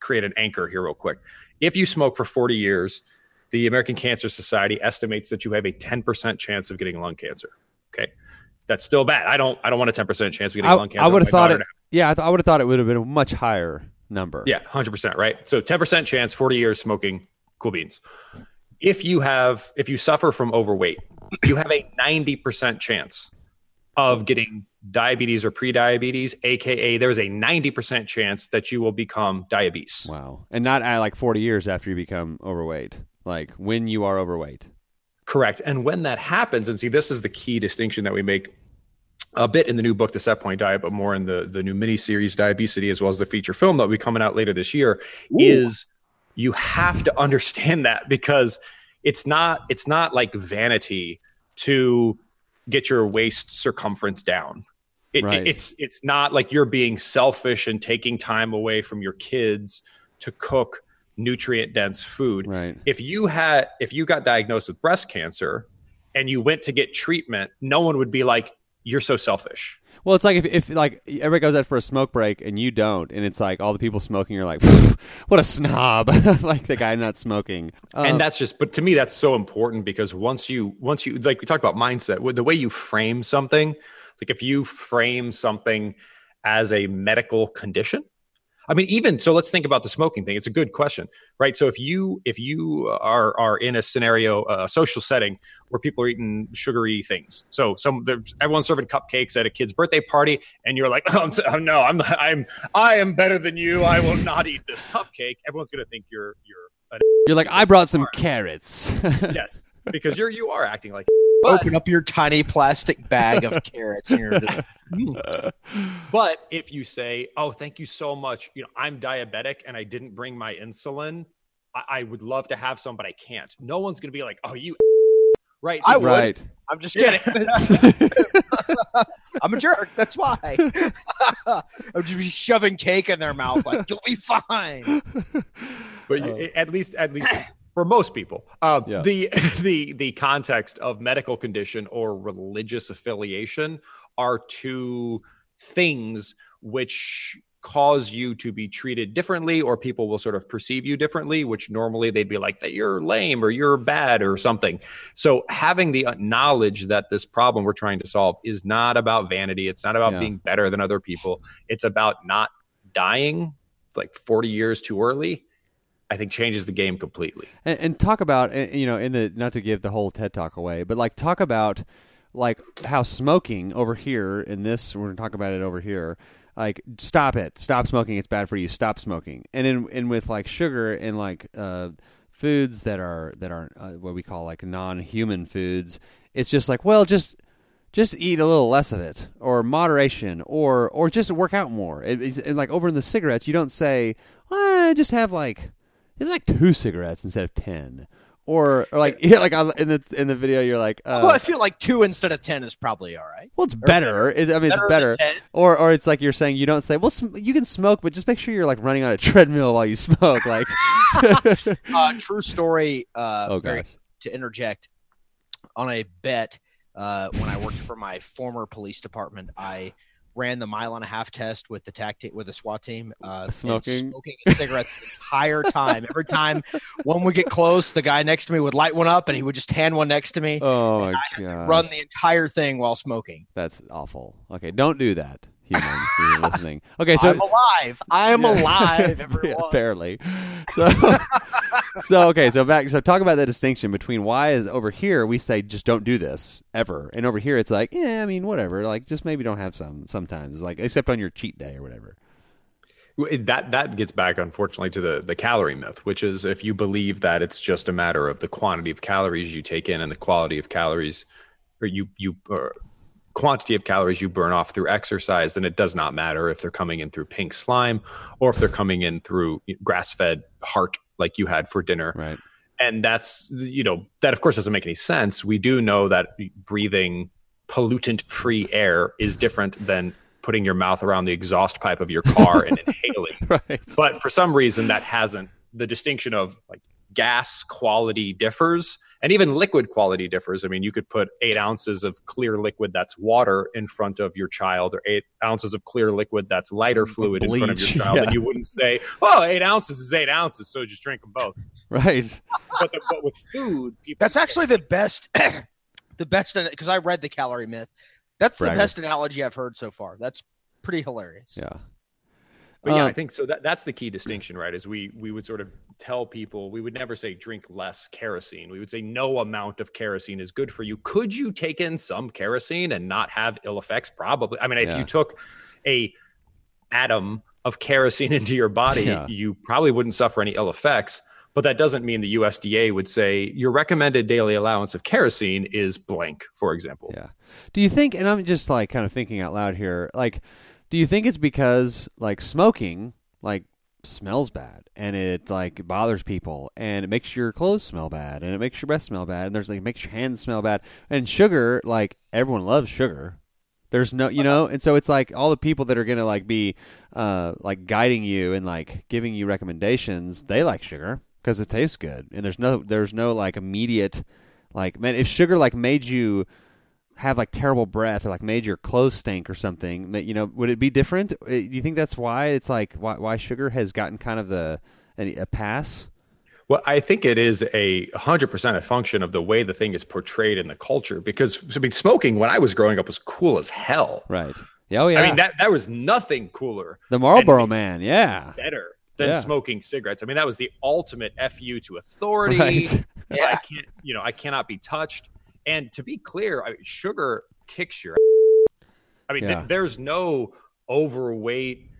S5: create an anchor here real quick. If you smoke for 40 years the American Cancer Society estimates that you have a 10% chance of getting lung cancer. Okay. that's still bad. I don't I don't want a ten percent chance of getting
S1: I,
S5: lung cancer.
S1: I would have thought it. Yeah, I, th- I would have thought it would have been a much higher number.
S5: Yeah, hundred percent, right? So ten percent chance, forty years smoking cool beans. If you have, if you suffer from overweight, you have a ninety percent chance of getting diabetes or pre-diabetes, aka there's a ninety percent chance that you will become diabetes.
S1: Wow. And not at like 40 years after you become overweight. Like when you are overweight.
S5: Correct. And when that happens, and see, this is the key distinction that we make a bit in the new book, The Setpoint Diet, but more in the the new miniseries Diabesity, as well as the feature film that will be coming out later this year, is you have to understand that because it's not it's not like vanity to get your waist circumference down. It,
S1: Right.
S5: it's it's not like you're being selfish and taking time away from your kids to cook nutrient dense food
S1: Right.
S5: if you had if you got diagnosed with breast cancer and you went to get treatment no one would be like you're so selfish
S1: Well, it's like if, if like everybody goes out for a smoke break and you don't, and it's like all the people smoking are like, what a snob, like the guy not smoking. Uh,
S5: and that's just but to me that's so important because once you once you like we talked about mindset the way you frame something like if you frame something as a medical condition i mean even so let's think about the smoking thing. It's a good question right? So if you if you are are in a scenario a social setting where people are eating sugary things. So some there's everyone's serving cupcakes at a kid's birthday party and you're like oh, I'm- oh, no i'm i'm i am better than you. I will not eat this cupcake. Everyone's going to think you're you're an
S1: you're like, I brought some carrots.
S5: yes, because you're you are acting like. But,
S2: Open up your tiny plastic bag of carrots and just,
S5: but if you say, "Oh, thank you so much," you know, I'm diabetic and I didn't bring my insulin. I, I would love to have some, but I can't. No one's gonna be like, "Oh, you." Right.
S2: I would.
S1: right.
S2: I'm just kidding. I'm a jerk. That's why. I'm just be shoving cake in their mouth like you'll be fine.
S5: but uh. you- at least at least for most people. Um,
S1: Yeah.
S5: the the the context of medical condition or religious affiliation are two things which cause you to be treated differently or people will sort of perceive you differently which normally they'd be like that you're lame or you're bad or something. So having the uh, knowledge that this problem we're trying to solve is not about vanity. It's not about
S1: Yeah.
S5: being better than other people. It's about not dying like 40 years too early I think changes the game completely.
S1: and, and talk about uh, you know in the not to give the whole TED talk away, but like talk about like how smoking over here in this we're gonna talk about it over here. Like stop it, stop smoking. It's bad for you. Stop smoking. And in and with like sugar and like uh, foods that are that are uh, what we call like non-human foods, it's just like well just just eat a little less of it or moderation or or just work out more it, like over in the cigarettes you don't say well, just have like it's like two cigarettes instead of 10 or, or like yeah, like in the in the video you're like uh,
S2: well, I feel like two instead of ten is probably all right.
S1: well it's better. It- i mean it's
S2: Better
S1: better.
S2: than 10.
S1: or or it's like you're saying you don't say well sm- you can smoke but just make sure you're like running on a treadmill while you smoke like.
S2: Uh, true story. Uh,
S1: oh
S2: very- to interject. On a bet uh, when I worked for my former police department, I ran the mile and a half test with the tactic with the SWAT team. Uh,
S1: Smoking?
S2: smoking a cigarette the entire time. Every time one would get close, the guy next to me would light one up, and he would just hand one next to me.
S1: oh my god
S2: Run the entire thing while smoking.
S1: that's awful okay don't do that humans who are listening okay so
S2: I'm alive. I'm
S1: Yeah.
S2: alive,
S1: Yeah,
S2: everyone.
S1: apparently. So, so okay. So back. So talk about the distinction between why is over here we say just don't do this ever, and over here it's like yeah, I mean whatever. Like just maybe don't have some sometimes. Like except on your cheat day or whatever.
S5: That that gets back, unfortunately, to the the calorie myth, which is if you believe that it's just a matter of the quantity of calories you take in and the quality of calories, or you you or quantity of calories you burn off through exercise, then it does not matter if they're coming in through pink slime or if they're coming in through grass fed heart like you had for dinner.
S1: Right.
S5: and that's you know that of course doesn't make any sense we do know that breathing pollutant free air is different than putting your mouth around the exhaust pipe of your car and inhaling
S1: Right.
S5: but for some reason that hasn't the distinction of like gas quality differs and even liquid quality differs i mean you could put eight ounces of clear liquid that's water in front of your child or eight ounces of clear liquid that's lighter fluid in front of your child
S1: yeah.
S5: and you wouldn't say oh eight ounces is eight ounces so just drink them both
S1: Right.
S5: but, the, but with food people
S2: That's actually the best. the best uh, because I read the calorie myth. That's the best analogy I've heard so far. That's pretty hilarious.
S1: Yeah.
S5: But yeah,
S1: Um,
S5: I think so. That that's the key distinction, right? Is we we would sort of tell people we would never say drink less kerosene. We would say no amount of kerosene is good for you. Could you take in some kerosene and not have ill effects? Probably. I mean, if
S1: Yeah.
S5: you took a atom of kerosene into your body,
S1: Yeah.
S5: you probably wouldn't suffer any ill effects. But that doesn't mean the USDA would say your recommended daily allowance of kerosene is blank, for example.
S1: Yeah. Do you think, and I'm just like kind of thinking out loud here, like, do you think it's because like smoking, like, smells bad and it like bothers people and it makes your clothes smell bad and it makes your breath smell bad and there's like, makes your hands smell bad and sugar, like, everyone loves sugar. There's no, you know, and so it's like all the people that are gonna like be, uh, like guiding you and like giving you recommendations. They like sugar because it tastes good, and there's no, there's no like immediate, like man, if sugar like made you have like terrible breath or like made your clothes stink or something, you know, would it be different? Uh, Do you think that's why it's like why, why sugar has gotten kind of the a, a pass?
S5: Well, I think it is a 100% a function of the way the thing is portrayed in the culture. Because, I mean, smoking when I was growing up was cool as hell.
S1: Right. Yeah, oh yeah.
S5: I mean, that, that was nothing cooler,
S1: the Marlboro Man. Yeah.
S5: better than
S1: Yeah.
S5: smoking cigarettes. I mean, that was the ultimate fu to authority.
S1: Right.
S5: I can't, you know, I cannot be touched. And to be clear, I sugar kicks your. I mean, th- there's no overweight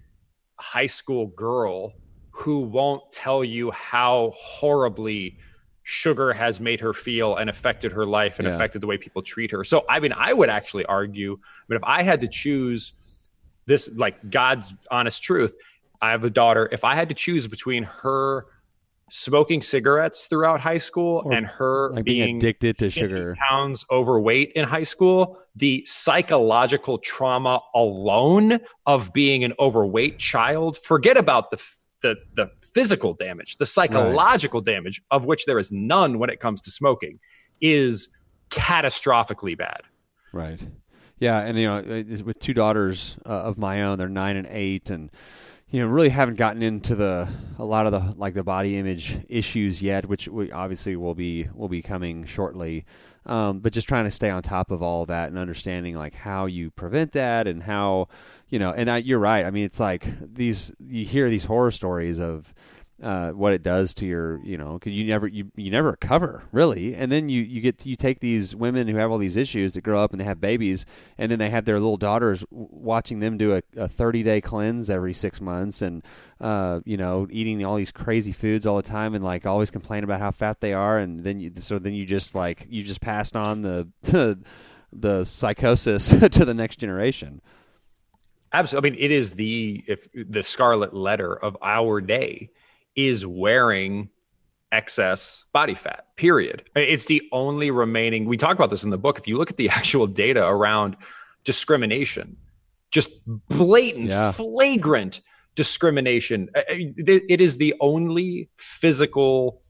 S5: high school girl who won't tell you how horribly sugar has made her feel and affected her life and
S1: Yeah.
S5: affected the way people treat her. So, I mean, I would actually argue, I mean, if I had to choose this, like God's honest truth, I have a daughter. If I had to choose between her smoking cigarettes throughout high school
S1: Or,
S5: and her
S1: like being
S5: being
S1: addicted to
S5: 50
S1: sugar.
S5: pounds overweight in high school, the psychological trauma alone of being an overweight child, forget about the the, the physical damage, the psychological damage of which there is none when it comes to smoking, is catastrophically bad.
S1: Right. Yeah, and you know, with two daughters uh, of my own, they're nine and eight, and you know, really haven't gotten into the a lot of the like the body image issues yet, which we obviously will be will be coming shortly. Um, but just trying to stay on top of all of that and understanding like how you prevent that and how you know. And I, you're right. I mean, it's like these you hear these horror stories of uh, what it does to your, you know, because you never you, you never recover really, and then you you get you take these women who have all these issues that grow up and they have babies, and then they have their little daughters watching them do a, a thirty day cleanse every six months, and uh, you know, eating all these crazy foods all the time, and like always complain about how fat they are, and then you so then you just like you just passed on the the psychosis to the next generation.
S5: Absolutely. I mean, it is the if the scarlet letter of our day is wearing excess body fat. Period. It's the only remaining. We talk about this in the book. If you look at the actual data around discrimination, just blatant,
S1: Yeah.
S5: flagrant discrimination, uh, uh, it it is the only physical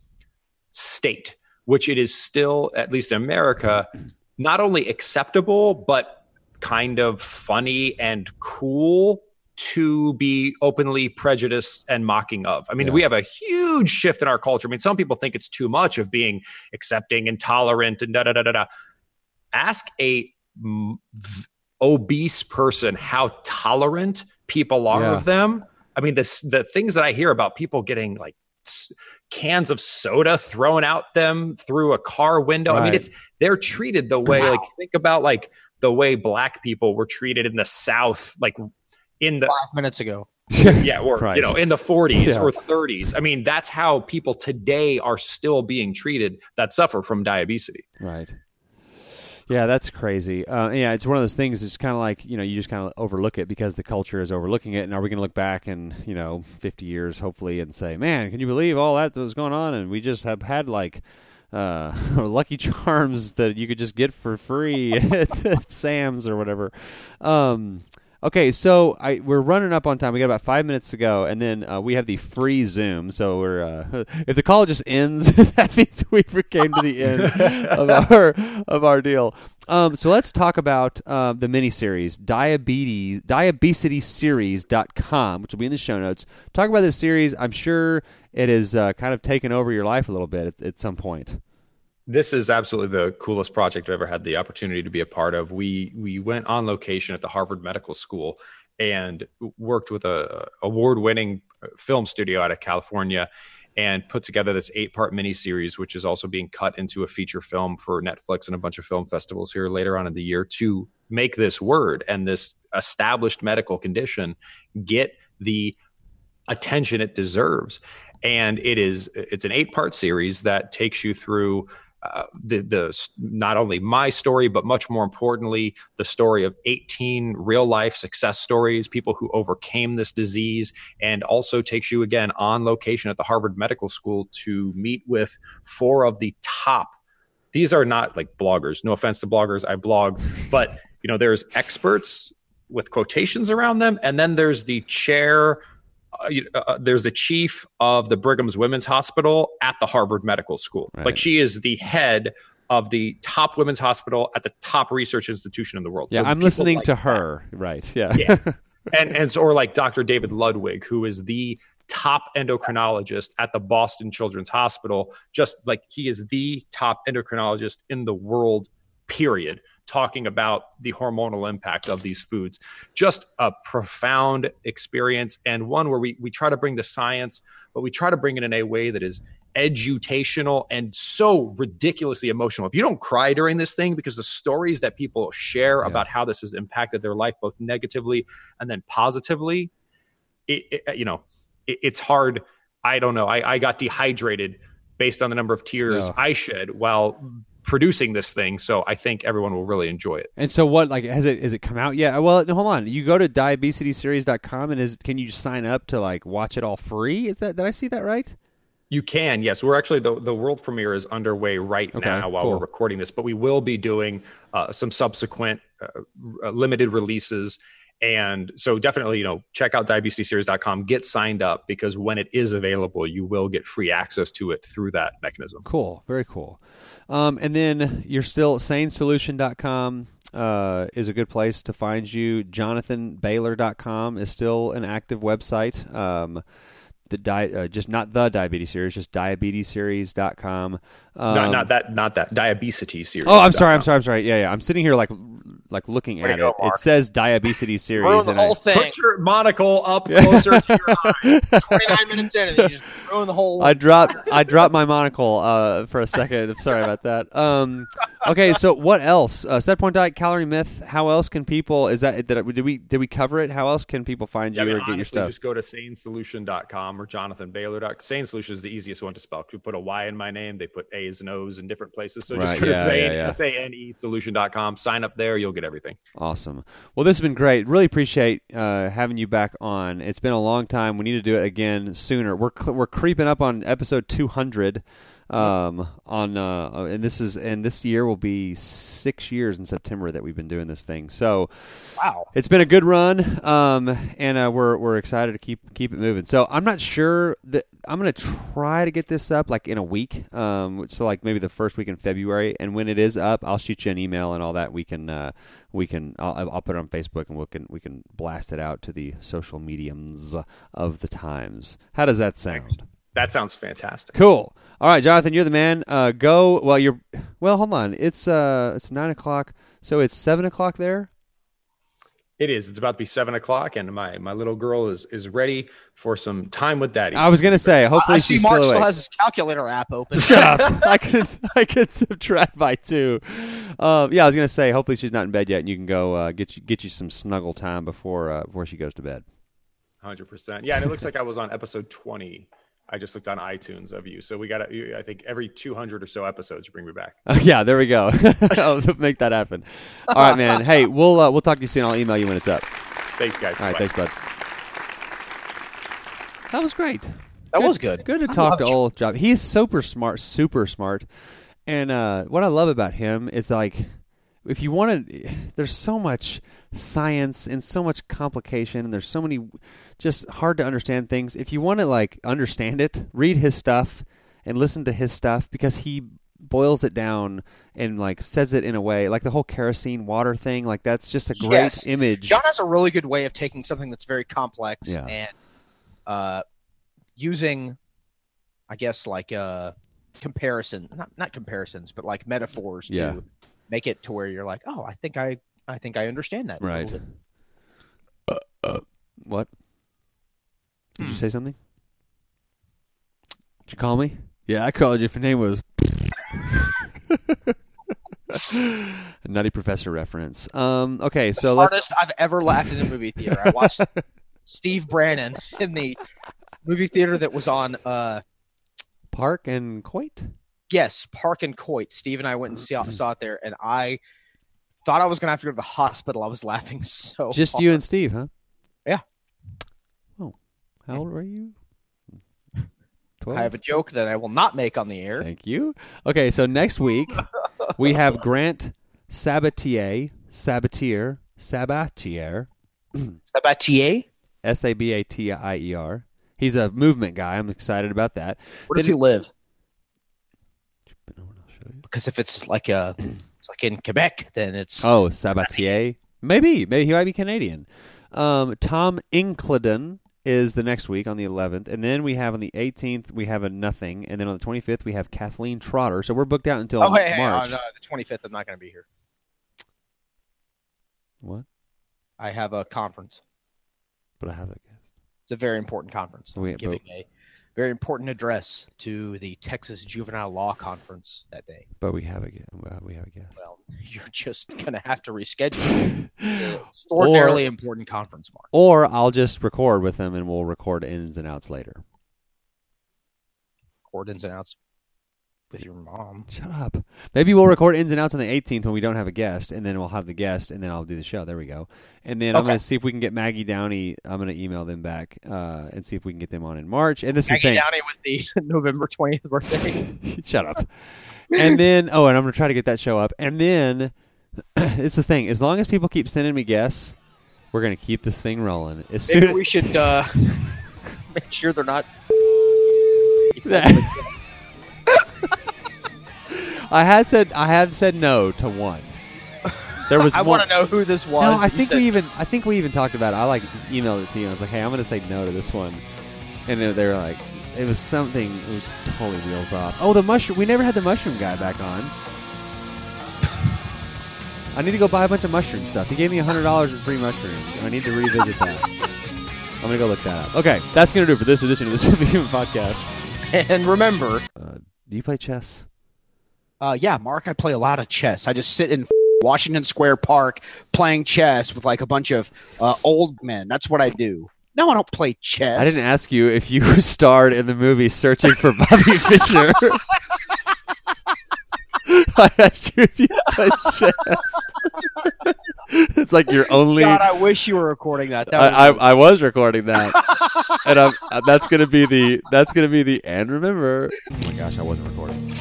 S5: state which it is still, at least in America, not only acceptable but kind of funny and cool to be openly prejudiced and mocking of. I mean,
S1: Yeah.
S5: we have a huge shift in our culture. I mean, some people think it's too much of being accepting and tolerant and da da da da da. Ask a obese person how tolerant people are
S1: Yeah.
S5: of them. I mean, this the things that I hear about people getting like cans of soda thrown out them through a car window. I mean, it's they're treated the way like think about like the way black people were treated in the South, like in the
S2: Five minutes ago.
S5: yeah, or
S1: Right.
S5: you know, in the 40s
S1: Yeah.
S5: or 30s. I mean, that's how people today are still being treated that suffer from diabetes.
S1: Right. Yeah, that's crazy. Uh, yeah, it's one of those things. It's kind of like you know you just kind of overlook it because the culture is overlooking it. And are we going to look back in you know fifty years, hopefully, and say, "Man, can you believe all that that was going on?" And we just have had like uh, Lucky Charms that you could just get for free at, at Sam's or whatever. Um, okay, so I we're running up on time. We got about five minutes to go, and then uh, we have the free Zoom. So we're uh, if the call just ends, that means we came to the end of our of our deal. Um, so let's talk about uh, the miniseries diabetes diabesityseries.com, which will be in the show notes. Talk about this series. I'm sure it has uh, kind of taken over your life a little bit at, at some point.
S5: This is absolutely the coolest project I've ever had the opportunity to be a part of. We we went on location at the Harvard Medical School and worked with a award winning film studio out of California and put together this eight part miniseries, which is also being cut into a feature film for Netflix and a bunch of film festivals here later on in the year to make this word and this established medical condition get the attention it deserves. And it is it's an eight part series that takes you through uh, the the not only my story but much more importantly the story of 18 real life success stories people who overcame this disease and also takes you again on location at the Harvard Medical School to meet with four of the top these are not like bloggers no offense to bloggers I blog but you know there's experts with quotations around them and then there's the chair uh, uh, there's the chief of the Brigham's Women's Hospital at the Harvard Medical School.
S1: Right.
S5: Like she is the head of the top women's hospital at the top research institution in the world.
S1: Yeah,
S5: So
S1: I'm listening
S5: like
S1: to
S5: that.
S1: her. Right. Yeah.
S5: Yeah. and and so or like Dr. David Ludwig, who is the top endocrinologist at the Boston Children's Hospital. Just like he is the top endocrinologist in the world, period, talking about the hormonal impact of these foods. Just a profound experience and one where we we try to bring the science, but we try to bring it in a way that is edutational and so ridiculously emotional. If you don't cry during this thing because the stories that people share
S1: Yeah.
S5: about how this has impacted their life both negatively and then positively, it, it- you know, it, it's hard. I don't know. I, I got dehydrated based on the number of tears
S1: Yeah.
S5: I shed while producing this thing. So I think everyone will really enjoy it.
S1: And so what like has it has it come out yet? Well, hold on. You go to diabesityseries.com and is can you just sign up to like watch it all free? Is that did I see that right?
S5: You can, yes. We're actually the the world premiere is underway right
S1: Okay,
S5: now while
S1: cool.
S5: we're recording this, but we will be doing uh, some subsequent uh, r- limited releases. And so definitely, you know, check out diabesityseries.com, get signed up because when it is available, you will get free access to it through that mechanism.
S1: Cool. Very cool. Um, and then you're still sanesolution.com uh, is a good place to find you. JonathanBailor.com is still an active website. Um, the di- uh, just not the diabetes series, just diabetesseries.com. Um,
S5: not, not that, not that diabesity series.
S1: Oh, I'm sorry. I'm sorry. I'm sorry. Yeah, yeah. I'm sitting here like, like looking
S2: Way
S1: at
S2: go,
S1: it. It says diabetes series,
S2: Ruin the
S1: and I,
S2: whole thing.
S5: Put your monocle up closer to your eye.
S2: 29 minutes in, and you just ruin the whole.
S1: I dropped I dropped my monocle uh, for a second. Sorry about that. Um, okay, so what else? Uh, set point diet, calorie myth. How else can people? Is that did, did we did we cover it? How else can people find
S5: Yeah,
S1: you
S5: I mean,
S1: or get your stuff?
S5: Just go to sanesolution.com or jonathanbailor.com. Sane Solution is the easiest one to spell. We put a Y in my name. They put A's and O's in different places. So just
S1: Right,
S5: go to
S1: yeah,
S5: Sane,
S1: yeah, yeah.
S5: S-A-N-E solution.com. Sign up there. You'll get everything.
S1: Awesome. Well, this has been great. Really appreciate uh, having you back on. It's been a long time. We need to do it again sooner. We're cl- we're creeping up on episode 200. Um, on uh, and this is and this year will be six years in September that we've been doing this thing. So
S2: wow.
S1: it's been a good run, um, and uh, we're we're excited to keep keep it moving. So I'm not sure that I'm gonna try to get this up like in a week, um, so like maybe the first week in February. And when it is up, I'll shoot you an email and all that. We can uh, we can I'll, I'll put it on Facebook and we can we can blast it out to the social mediums of the times. How does that sound?
S5: That sounds fantastic.
S1: Cool. All right, Jonathan, you're the man. Uh, go. Well, you're. Well, hold on. It's uh, it's nine o'clock. So it's seven o'clock there.
S5: It is. It's about to be seven o'clock, and my, my little girl is, is ready for some time with daddy.
S1: I was gonna say. Hopefully,
S2: I see
S1: she's
S2: Mark
S1: still
S2: still has his calculator app open.
S1: Shut up. I could I could subtract by two. Um, yeah, I was gonna say. Hopefully, she's not in bed yet, and you can go uh, get you get you some snuggle time before uh, before she goes to bed.
S5: Hundred percent. Yeah, and it looks like I was on episode twenty. I just looked on iTunes of you, so we got. to I think every two hundred or so episodes, you bring me back.
S1: yeah, there we go. I'll make that happen. All right, man. Hey, we'll uh, we'll talk to you soon. I'll email you when it's up.
S5: Thanks, guys.
S1: All right,
S5: Bye.
S1: thanks, bud. That was great.
S2: That was good.
S1: Good to
S2: I
S1: talk to
S2: you.
S1: old Job. He's super smart, super smart. And uh, what I love about him is like, if you want to, there's so much science and so much complication, and there's so many just hard to understand things. If you want to like understand it, read his stuff and listen to his stuff because he boils it down and like says it in a way like the whole kerosene water thing. Like that's just a great
S2: Yes.
S1: image.
S2: John has a really good way of taking something that's very complex
S1: Yeah.
S2: and uh, using, I guess, like uh, comparison, not not comparisons, but like metaphors to
S1: Yeah.
S2: make it to where you're like, oh, I think I I think I understand that.
S1: Right.
S2: little bit.
S1: What? Did
S2: Hmm.
S1: you say something? Did you call me? Yeah, I called you. If your name was. Nutty Professor reference. Um. Okay, so let's.
S2: Hardest I've ever laughed in a movie theater. I watched Steve Brannon in the movie theater that was on uh
S1: Park and Coit.
S2: yes, Park and Coit. Steve and I went and saw, saw it there, and I thought I was gonna have to go to the hospital. I was laughing so
S1: Just
S2: hard.
S1: you and Steve, huh?
S2: Yeah.
S1: Oh, how old were you? Twelve.
S2: I have a joke that I will not make on the air.
S1: Thank you. Okay, so next week we have Grant Sabatier, Sabatier, Sabatier,
S2: Sabatier?
S1: S A B A T I E R. He's a movement guy. I'm excited about that.
S2: Where does
S1: Did
S2: he live?
S1: I'll show you.
S2: Because if it's like a, like in Quebec, then it's
S1: Oh, Sabatier. Maybe, maybe he might be Canadian. Um, Tom Incledon is the next week on the 11th, and then we have on the 18th we have a nothing, and then on the 25th we have Kathleen Trotter. So we're booked out until
S2: oh, hey, hey,
S1: March.
S2: oh, no, the twenty fifth. I'm not going to be here.
S1: What?
S2: I have a conference.
S1: But I have that guess.
S2: It's a very important conference. I'm
S1: Wait, but-
S2: giving a very important address to the Texas Juvenile Law Conference that day.
S1: But we have a. Well, we have a guess.
S2: Well, you're just going to have to reschedule. Extraordinarily important conference, Mark.
S1: Or I'll just record with them, and we'll record ins and outs later.
S2: Record ins and outs with your mom.
S1: Shut up. Maybe we'll record ins and outs on the 18th when we don't have a guest, and then we'll have the guest, and then I'll do the show. There we go. And then I'm
S2: Okay.
S1: going to see if we can get Maggie Downey. I'm going to email them back uh, and see if we can get them on in March. And this is
S2: Maggie
S1: thing.
S2: Downey with the November 20th birthday.
S1: Shut up. And then, oh, and I'm going to try to get that show up. And then, it's the thing. As long as people keep sending me guests, we're going to keep this thing rolling. As
S2: Maybe
S1: soon
S2: we should uh, make sure they're not.
S1: I had said I have said no to one. There was
S2: I want to know who this was.
S1: No, I
S2: you
S1: think
S2: said-
S1: we even I think we even talked about it. I like emailed it to you. I was like, "Hey, I'm going to say no to this one," and then they were like, "It was something. It was totally wheels off." Oh, the mushroom. We never had the mushroom guy back on. I need to go buy a bunch of mushroom stuff. He gave me hundred dollars in free mushrooms, and I need to revisit that. I'm gonna go look that up. Okay, that's gonna do it for this edition of the Human Podcast.
S2: And remember,
S1: Uh, do you play chess?
S6: Uh, yeah, Mark, I play a lot of chess. I just sit in Washington Square Park playing chess with like a bunch of uh, old men. That's what I do. No, I don't play chess.
S1: I didn't ask you if you starred in the movie Searching for Bobby Fischer. I asked you if you played chess. it's like your only.
S2: God, I wish you were recording that. that
S1: I,
S2: was-
S1: I, I was recording that, and I'm, uh, that's gonna be the that's gonna be the and remember. Oh my gosh, I wasn't recording.